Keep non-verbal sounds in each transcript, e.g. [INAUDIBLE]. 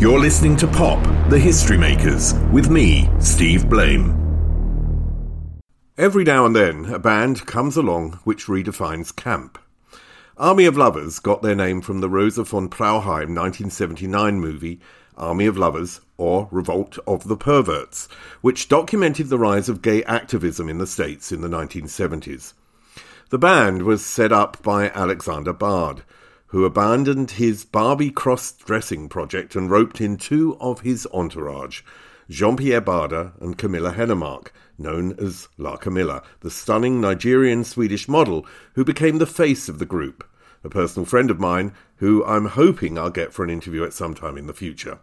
You're listening to Pop, the History Makers, with me, Steve Blame. Every now and then, a band comes along which redefines camp. Army of Lovers got their name from the Rosa von Praunheim 1979 movie Army of Lovers or Revolt of the Perverts, which documented the rise of gay activism in the States in the 1970s. The band was set up by Alexander Bard, who abandoned his Barbie cross dressing project and roped in two of his entourage, Jean Pierre Barda and Camilla Henemark, known as La Camilla, the stunning Nigerian Swedish model who became the face of the group, a personal friend of mine who I'm hoping I'll get for an interview at some time in the future.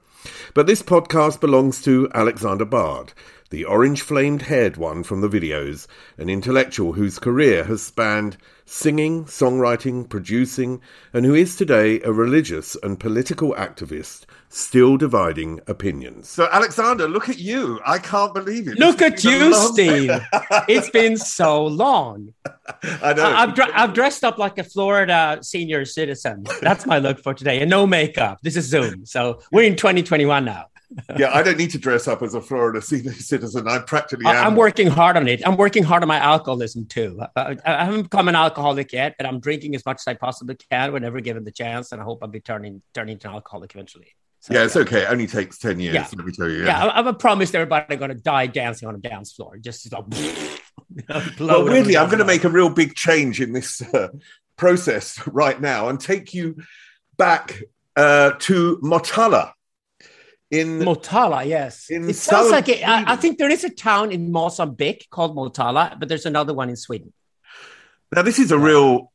But this podcast belongs to Alexander Bard, the orange flamed haired one from the videos, an intellectual whose career has spanned singing, songwriting, producing, and who is today a religious and political activist still dividing opinions. So, Alexander, look at you. I can't believe it. Look at you, Steve. [LAUGHS] it's been so long. [LAUGHS] I know. I, have I've dressed up like a Florida senior citizen. That's my look for today, and no makeup. This is Zoom. So, we're in 2021 now [LAUGHS] yeah, I don't need to dress up as a Florida citizen. I practically am. I'm working hard on it. I'm working hard on my alcoholism too. I, I haven't become an alcoholic yet, but I'm drinking as much as I possibly can whenever given the chance, and I hope I'll be turning turning into an alcoholic eventually. So, yeah, it's yeah. okay. It only takes ten years. Yeah. Let me tell you. Yeah, yeah I've promised everybody I'm going to die dancing on a dance floor. Just like, [LAUGHS] well, weirdly, I'm going to make a real big change in this uh, process right now and take you back uh, to Motala in Motala, yes. it sounds like it, I, I, think there is a town in Mozambique called Motala, but there's another one in Sweden. Now, this is a real,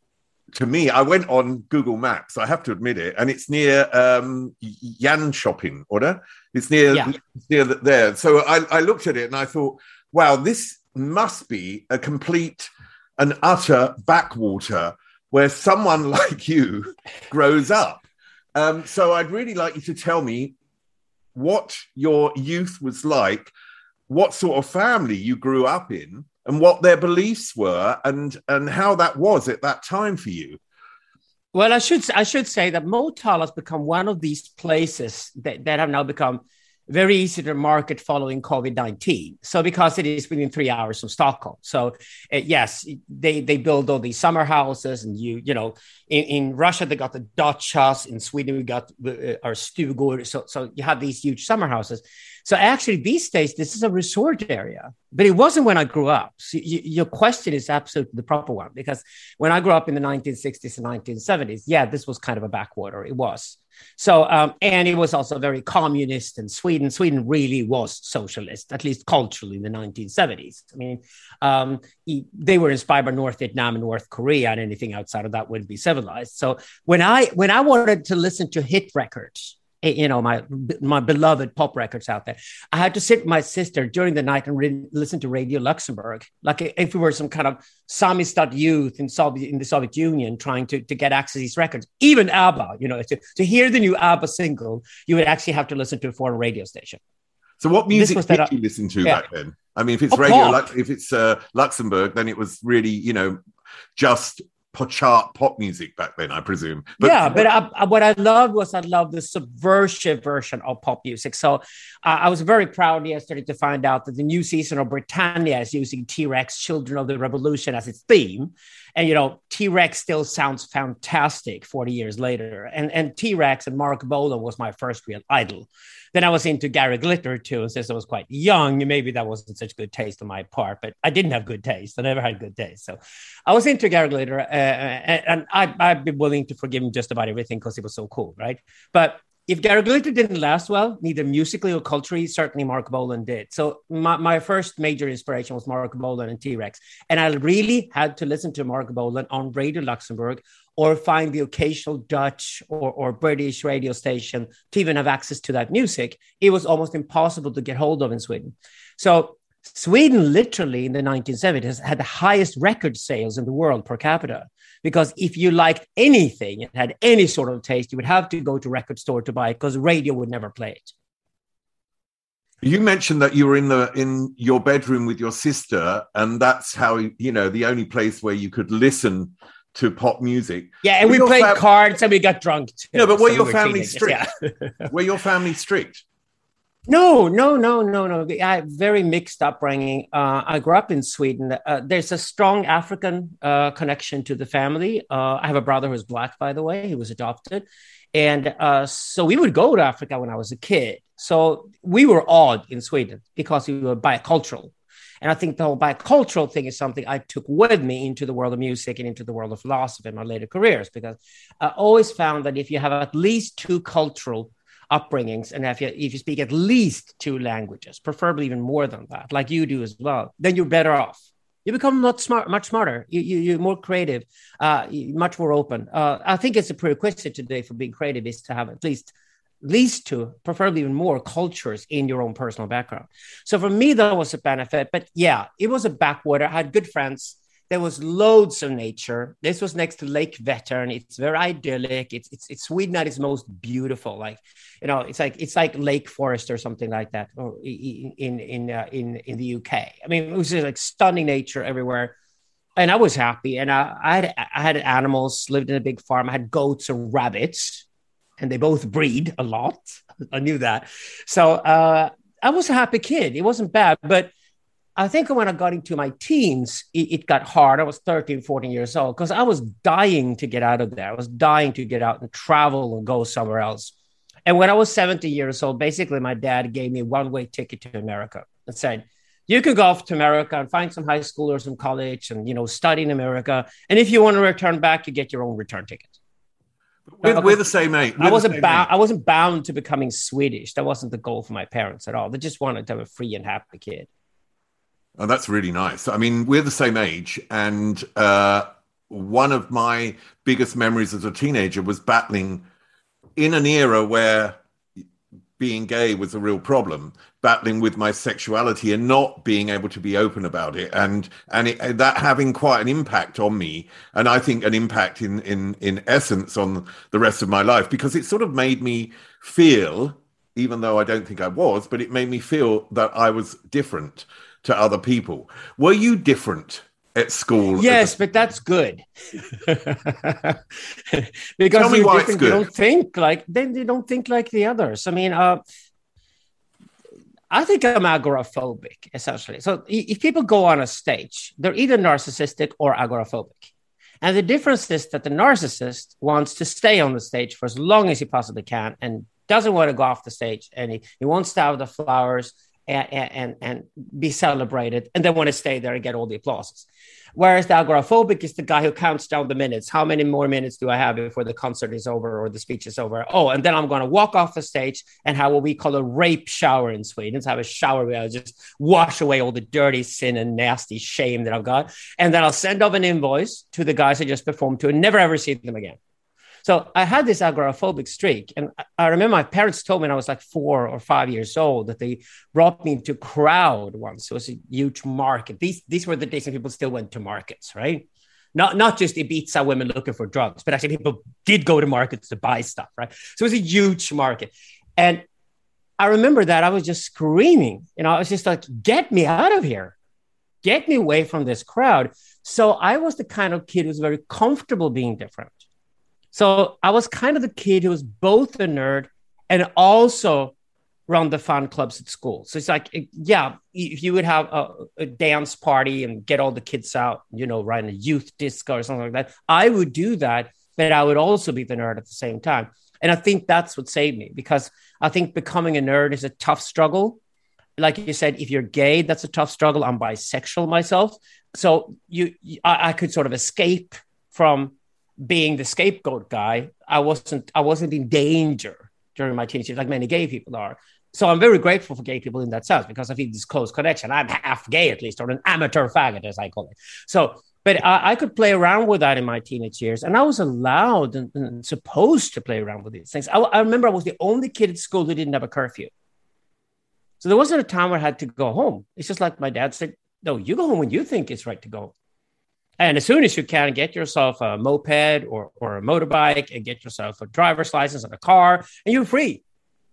to me, I went on Google Maps, I have to admit it, and it's near um, Jönköping, or It's near, yeah. it's near there. So I, I looked at it and I thought, wow, this must be a complete and utter backwater where someone [LAUGHS] like you grows up. Um, so I'd really like you to tell me what your youth was like, what sort of family you grew up in, and what their beliefs were, and and how that was at that time for you. Well, I should I should say that Motala has become one of these places that, that have now become very easy to market following COVID 19. So, because it is within three hours from Stockholm. So, uh, yes, they, they build all these summer houses, and you, you know, in, in Russia, they got the dachas. In Sweden, we got uh, our stugor. So, so you have these huge summer houses. So actually, these days, this is a resort area, but it wasn't when I grew up. So your question is absolutely the proper one because when I grew up in the 1960s and 1970s, yeah, this was kind of a backwater. It was. So, um, and it was also very communist in Sweden. Sweden really was socialist, at least culturally, in the 1970s. I mean, um, they were inspired by North Vietnam and North Korea, and anything outside of that wouldn't be civilized. So, when I when I wanted to listen to hit records, you know my my beloved pop records out there. I had to sit with my sister during the night and re- listen to radio luxembourg. Like if we were some kind of samizdat youth in soviet in the soviet union trying to, to get access to these records even abba you know to, to hear the new abba single you would actually have to listen to a foreign radio station. So what music did that, you listen to yeah. back then? I mean if it's oh, radio if it's uh, luxembourg then it was really you know just chart pop music back then, I presume. But, yeah, but I, I, what I loved was I loved the subversive version of pop music. So uh, I was very proud yesterday to find out that the new season of Britannia is using T Rex Children of the Revolution as its theme. And, you know, T Rex still sounds fantastic 40 years later. And, and T Rex and Marc Bolan was my first real idol. Then I was into Gary Glitter too. And since I was quite young, maybe that wasn't such good taste on my part, but I didn't have good taste. I never had good taste. So I was into Gary Glitter uh, Uh, and I, I'd be willing to forgive him just about everything because he was so cool, right? But if Gary Glitter didn't last well, neither musically or culturally, certainly Marc Bolan did. So my, my first major inspiration was Marc Bolan and T-Rex. And I really had to listen to Marc Bolan on Radio Luxembourg or find the occasional Dutch or, or British radio station to even have access to that music. It was almost impossible to get hold of in Sweden. So Sweden literally in the 1970s had the highest record sales in the world per capita. Because if you liked anything and had any sort of taste, you would have to go to record store to buy it because radio would never play it. You mentioned that you were in the in your bedroom with your sister, and that's how you know the only place where you could listen to pop music. Yeah, and Were we played fam- cards and we got drunk. Too, No, but were So we your were family strict? yeah. [LAUGHS] Were your family strict? No, no, no, no, no. I very mixed upbringing. Uh, I grew up in Sweden. Uh, there's a strong African uh, connection to the family. Uh, I have a brother who's black, by the way. He was adopted, and uh, so we would go to Africa when I was a kid. So we were odd in Sweden because we were bicultural. And I think the whole bicultural thing is something I took with me into the world of music and into the world of philosophy in my later careers, because I always found that if you have at least two cultural upbringings and if you, if you speak at least two languages, preferably even more than that, like you do as well, then you're better off. You become much smart, much smarter. You, you, you're more creative, uh, much more open. Uh, I think it's a prerequisite today for being creative is to have at least least two, preferably even more cultures in your own personal background. So for me, that was a benefit. But yeah, it was a backwater. I had good friends. There was loads of nature. This was next to Lake Vättern. It's very idyllic. It's it's it's Sweden at its most beautiful. Like you know, it's like it's like Lake Forest or something like that, or in in uh, in in the UK. I mean, it was just like stunning nature everywhere. And I was happy, and I, I had I had animals, lived in a big farm. I had goats and rabbits, and they both breed a lot. [LAUGHS] I knew that. So uh, I was a happy kid. It wasn't bad. But I think when I got into my teens, it, it got hard. I was 13, 14 years old because I was dying to get out of there. I was dying to get out and travel and go somewhere else. And when I was 70 years old, basically my dad gave me a one way ticket to America and said, you can go off to America and find some high schoolers in college and, you know, study in America. And if you want to return back, you get your own return ticket. We're, we're the same age. We're I wasn't bound. age. I wasn't bound to becoming Swedish. That wasn't the goal for my parents at all. They just wanted to have a free and happy kid. Oh, that's really nice. I mean, we're the same age, and uh, one of my biggest memories as a teenager was battling in an era where being gay was a real problem, battling with my sexuality and not being able to be open about it, and and it, that having quite an impact on me, and I think an impact in in in essence on the rest of my life because it sort of made me feel, even though I don't think I was, but it made me feel that I was different to other people. Were you different at school? as a- Yes, but that's good. [LAUGHS] because Tell me why it's good. You don't think like then they don't think like the others. I mean, uh, I think I'm agoraphobic essentially. So if people go on a stage, they're either narcissistic or agoraphobic. And the difference is that the narcissist wants to stay on the stage for as long as he possibly can and doesn't want to go off the stage and he, he wants to have the flowers and, and, and be celebrated and then want to stay there and get all the applauses. Whereas the agoraphobic is the guy who counts down the minutes. How many more minutes do I have before the concert is over or the speech is over? Oh, and then I'm going to walk off the stage and have what we call a rape shower in Sweden. So have a shower where I just wash away all the dirty sin and nasty shame that I've got. And then I'll send off an invoice to the guys I just performed to and never ever see them again. So I had this agoraphobic streak. And I- remember my parents told me when I was like four or five years old that they brought me into crowd once. It was a huge market. These, these were the days when people still went to markets, right? Not, not just Ibiza women looking for drugs, but actually people did go to markets to buy stuff, right? So it was a huge market. And I remember that I was just screaming. You know, I was just like, get me out of here. Get me away from this crowd. So I was the kind of kid who was very comfortable being different. So I was kind of the kid who was both a nerd and also run the fun clubs at school. So it's like, yeah, if you would have a, a dance party and get all the kids out, you know, run a youth disco or something like that, I would do that, but I would also be the nerd at the same time. And I think that's what saved me because I think becoming a nerd is a tough struggle. Like you said, if you're gay, that's a tough struggle. I'm bisexual myself. So you, you I, I could sort of escape from being the scapegoat guy. I wasn't I wasn't in danger during my teenage years, like many gay people are. So I'm very grateful for gay people in that sense because I feel this close connection. I'm half gay at least, or an amateur faggot, as I call it. So, but I, I could play around with that in my teenage years, and I was allowed and, and supposed to play around with these things. I, I remember I was the only kid at school who didn't have a curfew. So there wasn't a time where I had to go home. It's just like my dad said, "No, you go home when you think it's right to go." And as soon as you can, get yourself a moped or, or a motorbike and get yourself a driver's license and a car, and you're free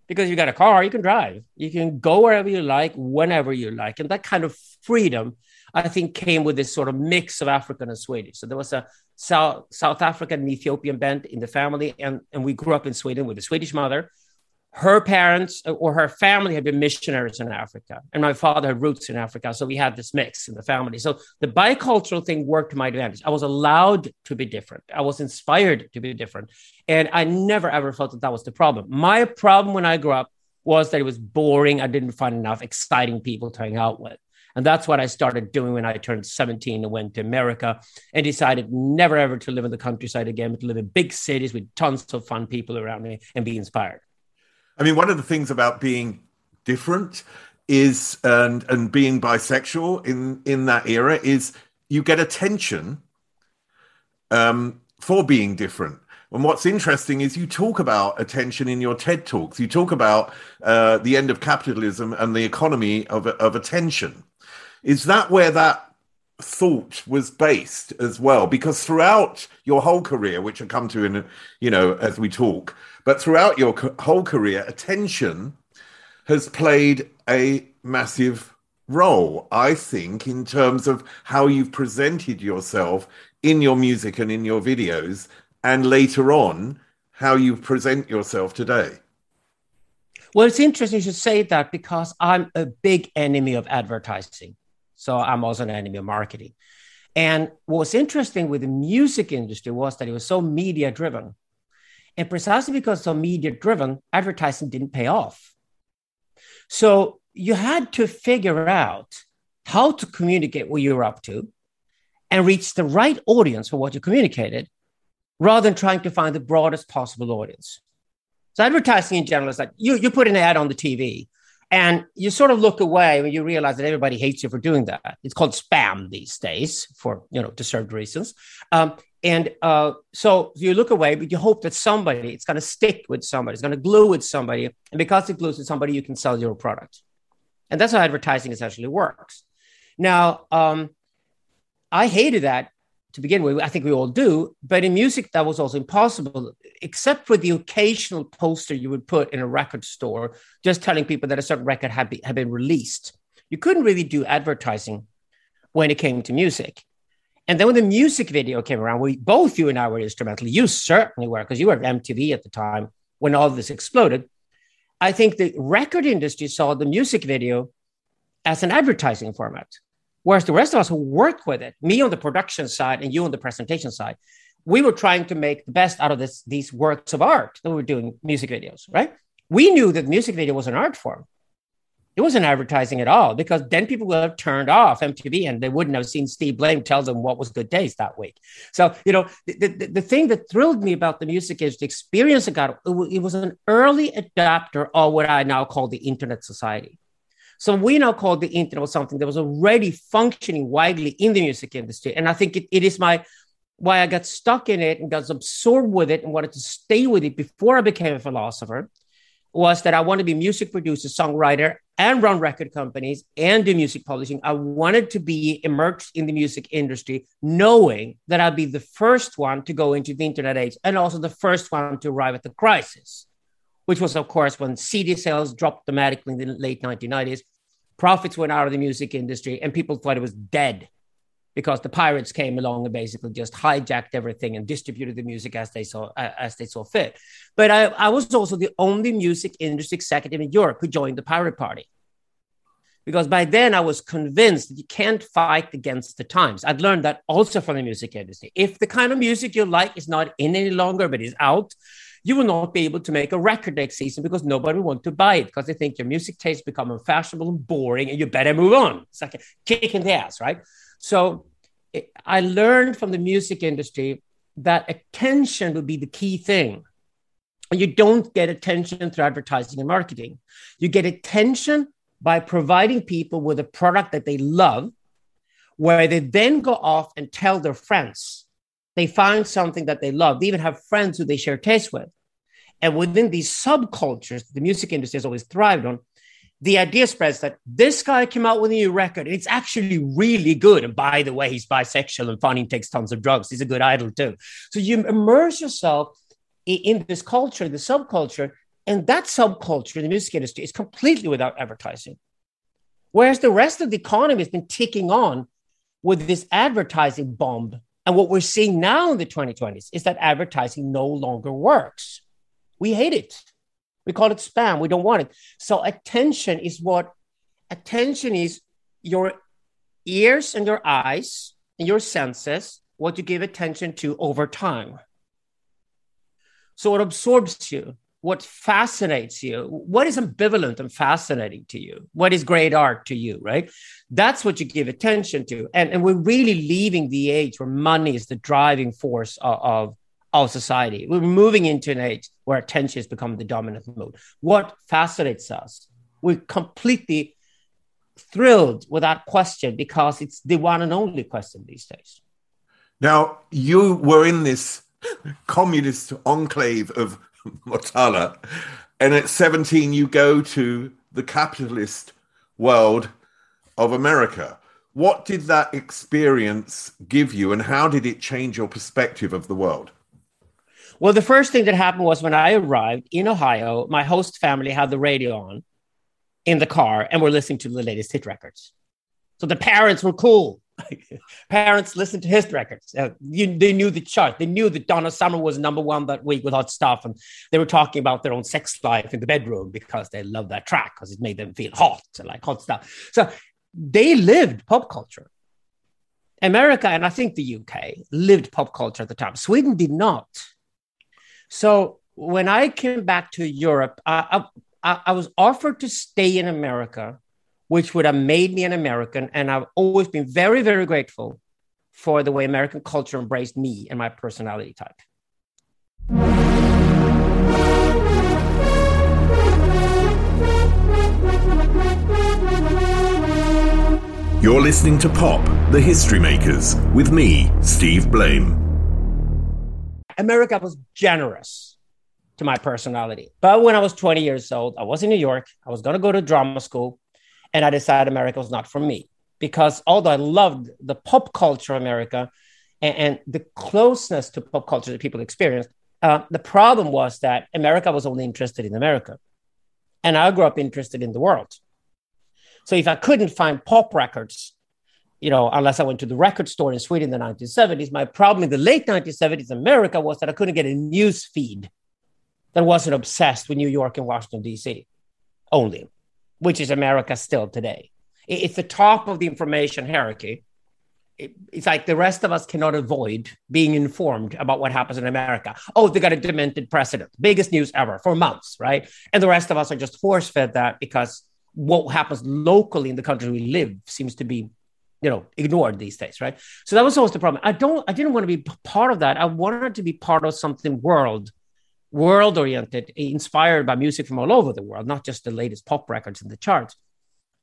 because you got a car, you can drive. You can go wherever you like, whenever you like. And that kind of freedom, I think came with this sort of mix of African and Swedish. So there was a South, South African and Ethiopian bent in the family, and, and we grew up in Sweden with a Swedish mother. Her parents uh, or her family had been missionaries in Africa, and my father had roots in Africa. So we had this mix in the family. So the bicultural thing worked to my advantage. I was allowed to be different. I was inspired to be different. And I never ever felt that that was the problem. My problem when I grew up was that it was boring. I didn't find enough exciting people to hang out with. And that's what I started doing when I turned 17 and went to America and decided never ever to live in the countryside again, but to live in big cities with tons of fun people around me and be inspired. I mean, one of the things about being different is and and being bisexual in in that era is you get attention um, for being different. And what's interesting is you talk about attention in your TED talks. You talk about uh, the end of capitalism and the economy of, of attention. Is that where that thought was based as well? Because throughout your whole career, which I come to in, you know, as we talk, but throughout your whole career, attention has played a massive role, I think, in terms of how you've presented yourself in your music and in your videos and later on how you present yourself today? Well, it's interesting you should say that because I'm a big enemy of advertising. So I'm also an enemy of marketing. And what's interesting with the music industry was that it was so media driven. And precisely because so media driven, advertising didn't pay off. So you had to figure out how to communicate what you're up to and reach the right audience for what you communicated rather than trying to find the broadest possible audience. So advertising in general is like you, you put an ad on the TV and you sort of look away when you realize that everybody hates you for doing that. It's called spam these days for, you know, deserved reasons. Um, and uh, so you look away, but you hope that somebody, it's going to stick with somebody, it's going to glue with somebody. And because it glues with somebody, you can sell your product. And that's how advertising essentially works. Now, um, I hated that to begin with. I think we all do. But in music, that was also impossible, except for the occasional poster you would put in a record store, just telling people that a certain record had, be, had been released. You couldn't really do advertising when it came to music. And then when the music video came around, we both you and I were instrumental. You certainly were, because you were at MTV at the time when all this exploded. I think the record industry saw the music video as an advertising format. Whereas the rest of us who worked with it, me on the production side and you on the presentation side, we were trying to make the best out of this, these works of art that we were doing music videos, right? We knew that music video was an art form. It wasn't advertising at all because then people would have turned off MTV and they wouldn't have seen Steve Blame tell them what was good taste that week. So, you know, the, the, the thing that thrilled me about the music is the experience I got. It was an early adapter of what I now call the internet society. So we now call the internet something that was already functioning widely in the music industry. And I think it, it is my why I got stuck in it and got absorbed with it and wanted to stay with it before I became a philosopher was that I want to be music producer, songwriter, and run record companies and do music publishing. I wanted to be immersed in the music industry, knowing that I'd be the first one to go into the internet age and also the first one to arrive at the crisis which was, of course, when CD sales dropped dramatically in the late 1990s. Profits went out of the music industry, and people thought it was dead because the pirates came along and basically just hijacked everything and distributed the music as they saw as they saw fit. But I, I was also the only music industry executive in Europe who joined the pirate party because by then I was convinced that you can't fight against the times. I'd learned that also from the music industry. If the kind of music you like is not in any longer but is out, you will not be able to make a record next season because nobody will want to buy it because they think your music taste become unfashionable and boring and you better move on. It's like a kick in the ass, right? So I learned from the music industry that attention would be the key thing. You don't get attention through advertising and marketing. You get attention by providing people with a product that they love, where they then go off and tell their friends they find something that they love. They even have friends who they share tastes with. And within these subcultures, the music industry has always thrived on. The idea spreads that this guy came out with a new record. It's actually really good. And by the way, he's bisexual and funny takes tons of drugs. He's a good idol too. So you immerse yourself in this culture, the subculture, and that subculture the music industry is completely without advertising. Whereas the rest of the economy has been ticking on with this advertising bomb. And what we're seeing now in the 2020s is that advertising no longer works. We hate it. We call it spam. We don't want it. So attention is what attention is your ears and your eyes and your senses, what you give attention to over time. So it absorbs you what fascinates you what is ambivalent and fascinating to you what is great art to you right that's what you give attention to and, and we're really leaving the age where money is the driving force of, of, of society we're moving into an age where attention has become the dominant mode what fascinates us we're completely thrilled with that question because it's the one and only question these days now you were in this [LAUGHS] communist enclave of [LAUGHS] Motala. And at 17, you go to the capitalist world of America. What did that experience give you, and how did it change your perspective of the world? Well, the first thing that happened was when I arrived in Ohio, my host family had the radio on in the car and were listening to the latest hit records. So the parents were cool. [LAUGHS] Parents listened to his records. Uh, you, they knew the chart. They knew that Donna Summer was number one that week with Hot Stuff, and they were talking about their own sex life in the bedroom because they loved that track because it made them feel hot, like hot stuff. So they lived pop culture. America and I think the UK lived pop culture at the time. Sweden did not. So when I came back to Europe, I, I, I was offered to stay in America which would have made me an American. And I've always been very, very grateful for the way American culture embraced me and my personality type. You're listening to Pop, the History Makers, with me, Steve Blame. America was generous to my personality. But when I was 20 years old, I was in New York. I was going to go to drama school. And I decided America was not for me because although I loved the pop culture of America and, and the closeness to pop culture that people experienced, uh, the problem was that America was only interested in America. And I grew up interested in the world. So if I couldn't find pop records, you know, unless I went to the record store in Sweden in the 1970s, my problem in the late 1970s America was that I couldn't get a news feed that wasn't obsessed with New York and Washington, D.C. only which is America still today. It's the top of the information hierarchy. It's like the rest of us cannot avoid being informed about what happens in America. Oh, they got a demented president, biggest news ever for months, right? And the rest of us are just force fed that because what happens locally in the country we live seems to be you know ignored these days right so that was always the problem i don't i didn't want to be part of that i wanted to be part of something world world oriented, inspired by music from all over the world, not just the latest pop records in the charts.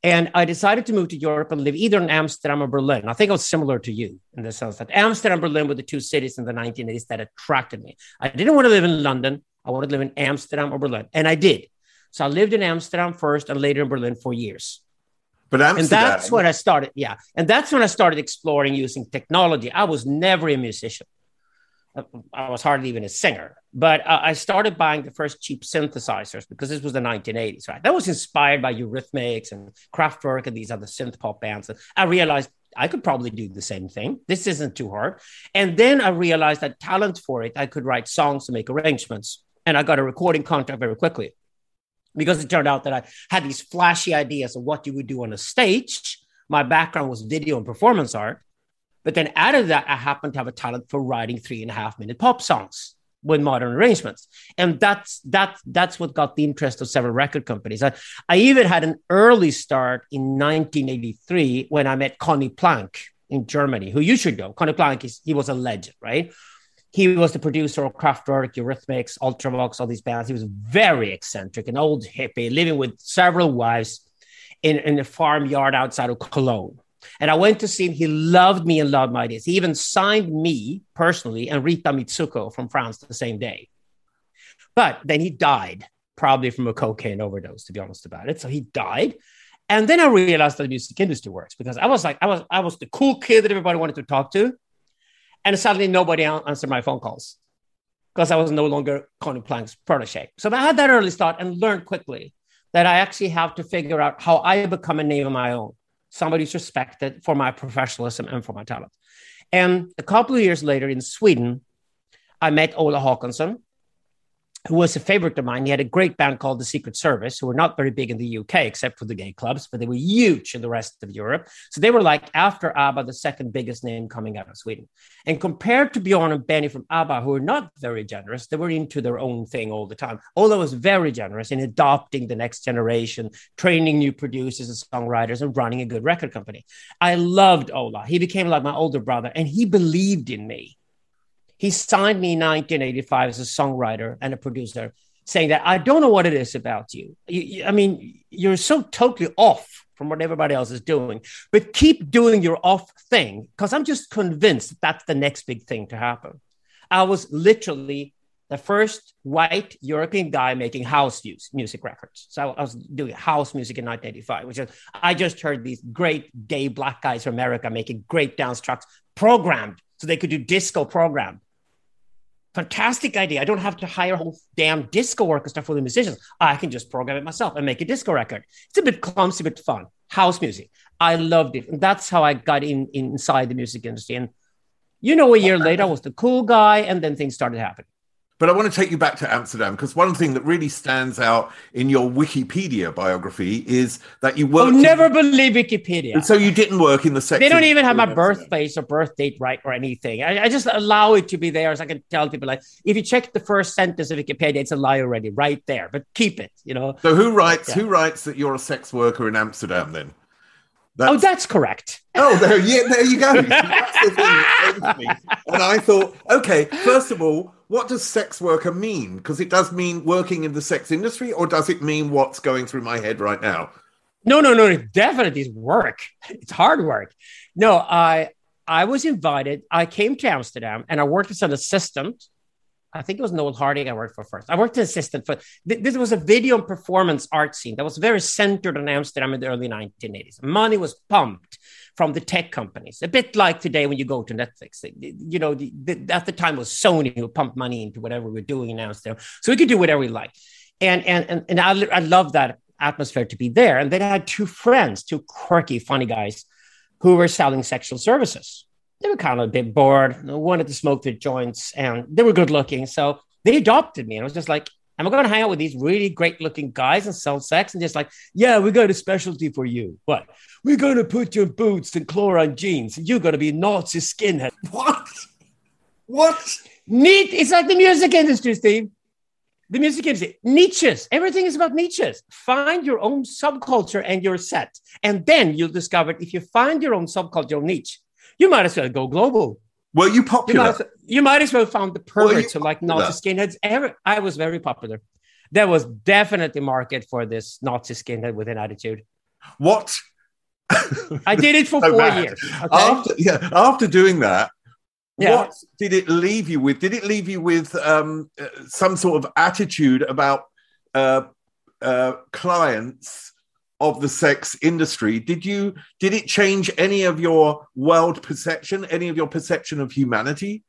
And I decided to move to Europe and live either in Amsterdam or Berlin. I think it was similar to you in the sense that Amsterdam Berlin were the two cities in the 1980s that attracted me. I didn't want to live in London. I wanted to live in Amsterdam or Berlin. And I did. So I lived in Amsterdam first and later in Berlin for years. But Amsterdam. And that's when I started. Yeah. And that's when I started exploring using technology. I was never a musician. I was hardly even a singer, but uh, I started buying the first cheap synthesizers because this was the 1980s, right? That was inspired by Eurythmics and Kraftwerk and these other synth pop bands. And I realized I could probably do the same thing. This isn't too hard. And then I realized that talent for it, I could write songs and make arrangements. And I got a recording contract very quickly because it turned out that I had these flashy ideas of what you would do on a stage. My background was video and performance art. But then out of that, I happened to have a talent for writing three and a half minute pop songs with modern arrangements. And that's that that's what got the interest of several record companies. I, I even had an early start in 1983 when I met Conny Plank in Germany, who you should know. Conny Plank is he was a legend, right? He was the producer of Kraftwerk, Eurythmics, Ultravox, all these bands. He was very eccentric, an old hippie living with several wives in, in a farmyard outside of Cologne. And I went to see him. He loved me and loved my ideas. He even signed me personally and Rita Mitsouko from France the same day. But then he died, probably from a cocaine overdose, to be honest about it. So he died. And then I realized that the music industry works because I was like, I was, I was the cool kid that everybody wanted to talk to. And suddenly nobody answered my phone calls because I was no longer Conny Plank's protege. So I had that early start and learned quickly that I actually have to figure out how I become a name of my own somebody respected for my professionalism and for my talent. And a couple of years later in Sweden, I met Ola Håkansson, who was a favorite of mine. He had a great band called The Secret Service, who were not very big in the UK except for the gay clubs, but they were huge in the rest of Europe. So they were like, after ABBA, the second biggest name coming out of Sweden. And compared to Bjorn and Benny from ABBA, who were not very generous, they were into their own thing all the time. Ola was very generous in adopting the next generation, training new producers and songwriters, and running a good record company. I loved Ola. He became like my older brother, and he believed in me he signed me in 1985 as a songwriter and a producer, saying that I don't know what it is about you. you, you I mean, you're so totally off from what everybody else is doing, but keep doing your off thing because I'm just convinced that that's the next big thing to happen. I was literally the first white European guy making house music records. So I was doing house music in 1985, which is, I just heard these great gay black guys from America making great dance tracks programmed so they could do disco programmed. Fantastic idea. I don't have to hire a whole damn disco orchestra for the musicians. I can just program it myself and make a disco record. It's a bit clumsy, but fun. House music. I loved it. And that's how I got in inside the music industry. And you know, a year later, I was the cool guy, and then things started happening. But I want to take you back to Amsterdam because one thing that really stands out in your Wikipedia biography is that you oh, worked. Oh, never in... believe Wikipedia. So you didn't work in the sex. They don't even have my birthplace or birth date right or anything. I, I, just allow it to be there, so I can tell people like, if you check the first sentence of Wikipedia, it's a lie already, right there. But keep it, you know. So who writes? Yeah. Who writes that you're a sex worker in Amsterdam? Then. That's... Oh, that's correct. Oh, there, yeah, there you go. [LAUGHS] the and I thought, okay, first of all, what does sex worker mean? Because it does mean working in the sex industry, or does it mean what's going through my head right now? No, no, no. It definitely is work. It's hard work. No, I I was invited. I came to Amsterdam and I worked as an assistant. I think it was Noel Harding I worked for first. I worked as assistant for this was a video and performance art scene that was very centered on Amsterdam in the early 1980s. Money was pumped from the tech companies. A bit like today when you go to Netflix. You know, the, the, at the time was Sony who pumped money into whatever we're doing in Amsterdam, so we could do whatever we like. And and and, and I, I love that atmosphere to be there. And then I had two friends, two quirky, funny guys who were selling sexual services. They were kind of a bit bored, wanted to smoke their joints, and they were good looking. So they adopted me. And I was just like, Am I going to hang out with these really great looking guys and sell sex and just like, yeah, we got a specialty for you. What? We're going to put your boots and chlorine jeans. and You're going to be Nazi skinhead. [LAUGHS] What? What? Neat. It's like the music industry, Steve. The music industry. Niches. Everything is about niches. Find your own subculture and your set. And then you'll discover if you find your own subculture niche, you might as well go global. Were you popular? You might, as, you might as well found the perverts who like Nazi skinheads. Ever, I was very popular. There was definitely market for this Nazi skinhead with an attitude. What? I did it for [LAUGHS] so four bad. years. Okay? After, yeah, after doing that, yeah. what did it leave you with? Did it leave you with um, uh, some sort of attitude about uh, uh, clients of the sex industry did you did it change any of your world perception any of your perception of humanity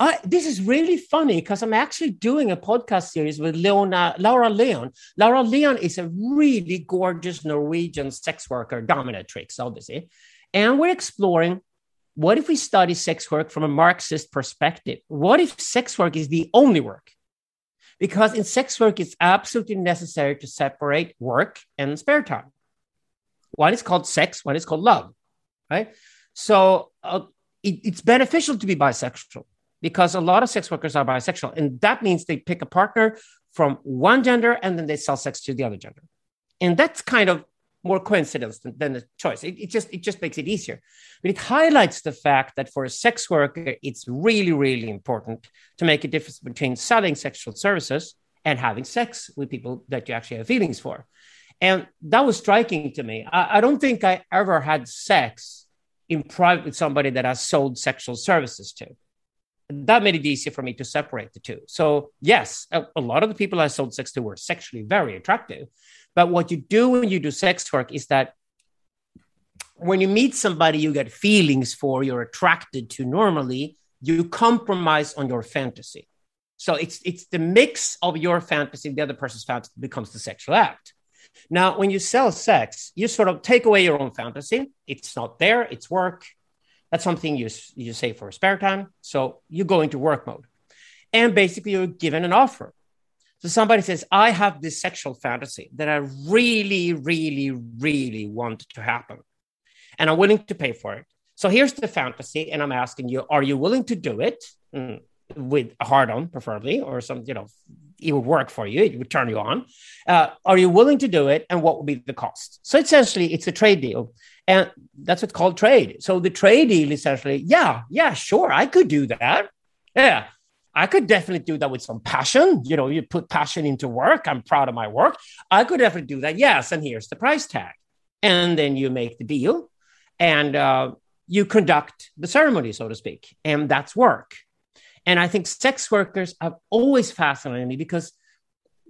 I, this is really funny because I'm actually doing a podcast series with Leona, Laura Leon. Laura Leon is a really gorgeous Norwegian sex worker, dominatrix, obviously. And we're exploring what if we study sex work from a Marxist perspective? What if sex work is the only work? Because in sex work, it's absolutely necessary to separate work and spare time. One is called sex, one is called love, right? So uh, it, it's beneficial to be bisexual because a lot of sex workers are bisexual. And that means they pick a partner from one gender and then they sell sex to the other gender. And that's kind of more coincidence than, than a choice. It, it, just it just makes it easier. But it highlights the fact that for a sex worker, it's really, really important to make a difference between selling sexual services and having sex with people that you actually have feelings for. And that was striking to me. I, I don't think I ever had sex in private with somebody that I sold sexual services to. That made it easier for me to separate the two. So, yes, a, a lot of the people I sold sex to were sexually very attractive but what you do when you do sex work is that when you meet somebody you get feelings for, you're attracted to normally, you compromise on your fantasy. So it's it's the mix of your fantasy, the other person's fantasy becomes the sexual act. Now, when you sell sex, you sort of take away your own fantasy. It's not there, it's work. That's something you, you say for spare time. So you go into work mode. And basically, you're given an offer. So somebody says, I have this sexual fantasy that I really, really, really want to happen. And I'm willing to pay for it. So here's the fantasy. And I'm asking you, are you willing to do it? Mm, with a hard on, preferably, or some, you know, it would work for you, it would turn you on. Uh, are you willing to do it? And what would be the cost? So essentially, it's a trade deal. And that's what's called trade. So the trade deal essentially, yeah, yeah, sure, I could do that. Yeah, I could definitely do that with some passion. You know, you put passion into work. I'm proud of my work. I could definitely do that. Yes. And here's the price tag. And then you make the deal and uh, you conduct the ceremony, so to speak. And that's work. And I think sex workers have always fascinated me because,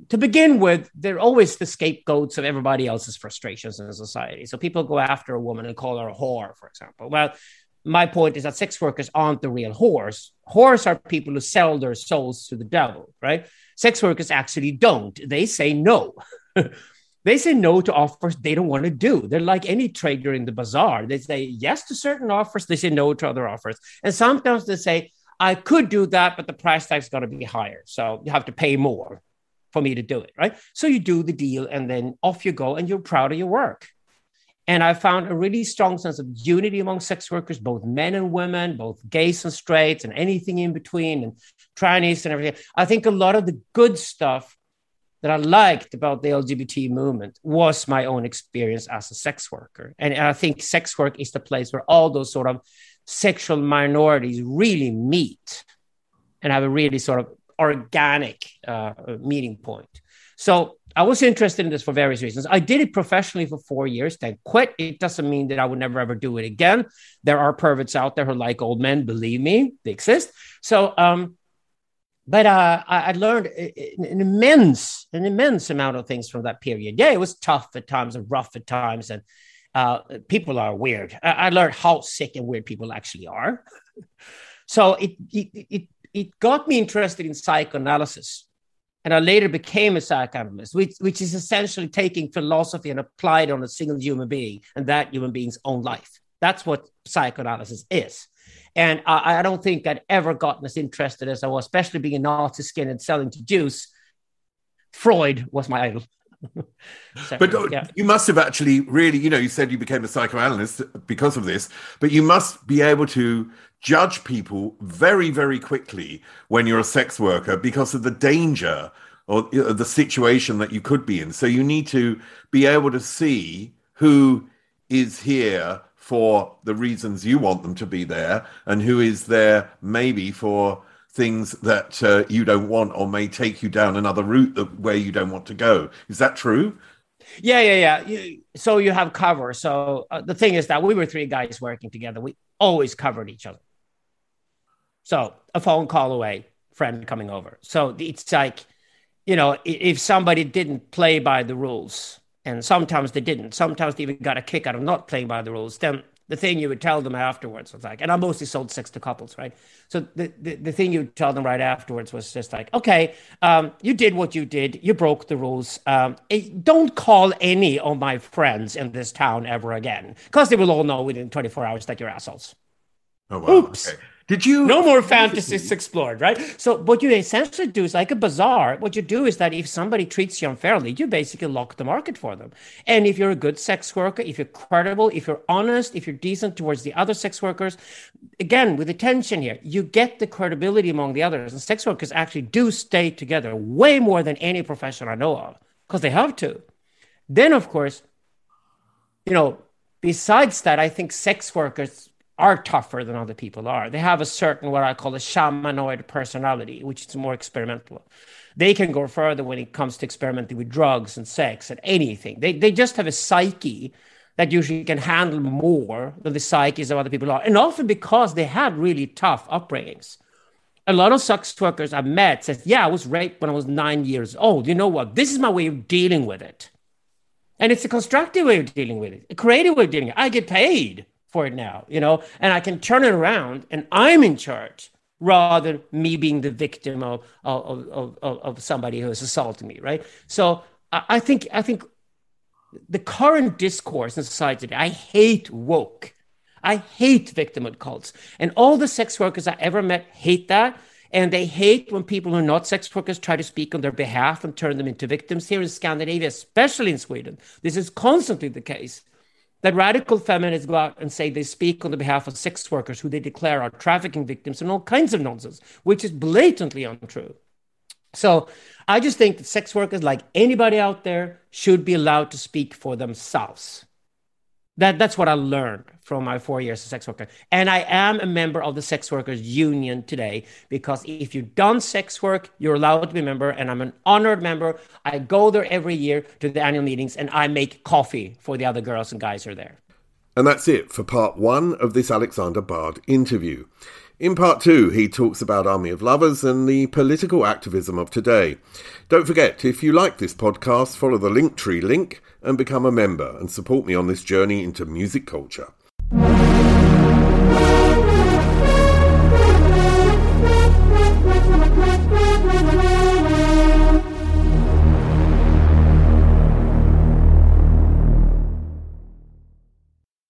to begin with, they're always the scapegoats of everybody else's frustrations in society. So people go after a woman and call her a whore, for example. Well, my point is that sex workers aren't the real whores. Whores are people who sell their souls to the devil, right? Sex workers actually don't. They say no. [LAUGHS] they say no to offers they don't want to do. They're like any trader in the bazaar. They say yes to certain offers, they say no to other offers. And sometimes they say, I could do that, but the price tag's got to be higher. So you have to pay more for me to do it, right? So you do the deal and then off you go and you're proud of your work. And I found a really strong sense of unity among sex workers, both men and women, both gays and straights, and anything in between, and trannies and everything. I think a lot of the good stuff that I liked about the LGBT movement was my own experience as a sex worker. And I think sex work is the place where all those sort of sexual minorities really meet and have a really sort of organic uh, meeting point. So I was interested in this for various reasons. I did it professionally for four years, then quit. It doesn't mean that I would never ever do it again. There are perverts out there who like old men. Believe me, they exist. So, um, but uh, I, learned an immense, an immense amount of things from that period. Yeah, it was tough at times and rough at times, and uh, people are weird. I, I, learned how sick and weird people actually are. [LAUGHS] so it, it it it got me interested in psychoanalysis and I later became a psychoanalyst, which, which is essentially taking philosophy and applied on a single human being and that human being's own life. That's what psychoanalysis is. And I, I don't think I'd ever gotten as interested as I was, especially being an artist skin and selling to Jews. Freud was my idol. [LAUGHS] so, but uh, yeah. you must have actually really, you know, you said you became a psychoanalyst because of this, but you must be able to judge people very, very quickly when you're a sex worker because of the danger or the situation that you could be in. So you need to be able to see who is here for the reasons you want them to be there and who is there maybe for things that uh, you don't want or may take you down another route that, where you don't want to go. Is that true? Yeah, yeah, yeah. So you have cover. So uh, the thing is that we were three guys working together. We always covered each other. So a phone call away, friend coming over. So it's like, you know, if somebody didn't play by the rules, and sometimes they didn't, sometimes they even got a kick out of not playing by the rules, then the thing you would tell them afterwards was like, and I mostly sold sex to couples, right? So the, the, the thing you would tell them right afterwards was just like, okay, um, you did what you did, you broke the rules. Um, eh, don't call any of my friends in this town ever again, because they will all know within 24 hours that you're assholes. Oh, wow. Oops. Okay. Did you? No more fantasies explored, right? So what you essentially do is like a bazaar. What you do is that if somebody treats you unfairly, you basically lock the market for them. And if you're a good sex worker, if you're credible, if you're honest, if you're decent towards the other sex workers, again with attention here, you get the credibility among the others. And sex workers actually do stay together way more than any profession I know of because they have to. Then, of course, you know, besides that, I think sex workers are tougher than other people are. They have a certain what I call a shamanoid personality, which is more experimental. They can go further when it comes to experimenting with drugs and sex and anything. They they just have a psyche that usually can handle more than the psyches of other people are, and often because they had really tough upbringings. A lot of sex workers I've met says, "Yeah, I was raped when I was nine years old. You know what? This is my way of dealing with it." And it's a constructive way of dealing with it, a creative way of dealing with it. I get paid for it now, you know, and I can turn it around and I'm in charge rather than me being the victim of, of, of, of, somebody who has assaulted me, right? So I, I think, I think the current discourse in society today, I hate woke. I hate victimhood cults. And all the sex workers I ever met hate that. And they hate when people who are not sex workers try to speak on their behalf and turn them into victims. Here in Scandinavia, especially in Sweden, this is constantly the case that radical feminists go out and say they speak on the behalf of sex workers who they declare are trafficking victims and all kinds of nonsense, which is blatantly untrue. So I just think that sex workers, like anybody out there, should be allowed to speak for themselves. That, that's what I learned from my four years as sex worker. And I am a member of the sex workers union today because if you've done sex work, you're allowed to be a member. And I'm an honored member. I go there every year to the annual meetings and I make coffee for the other girls and guys who are there. And that's it for part one of this Alexander Bard interview. In part two, he talks about Army of Lovers and the political activism of today. Don't forget, if you like this podcast, follow the Linktree link and become a member and support me on this journey into music culture.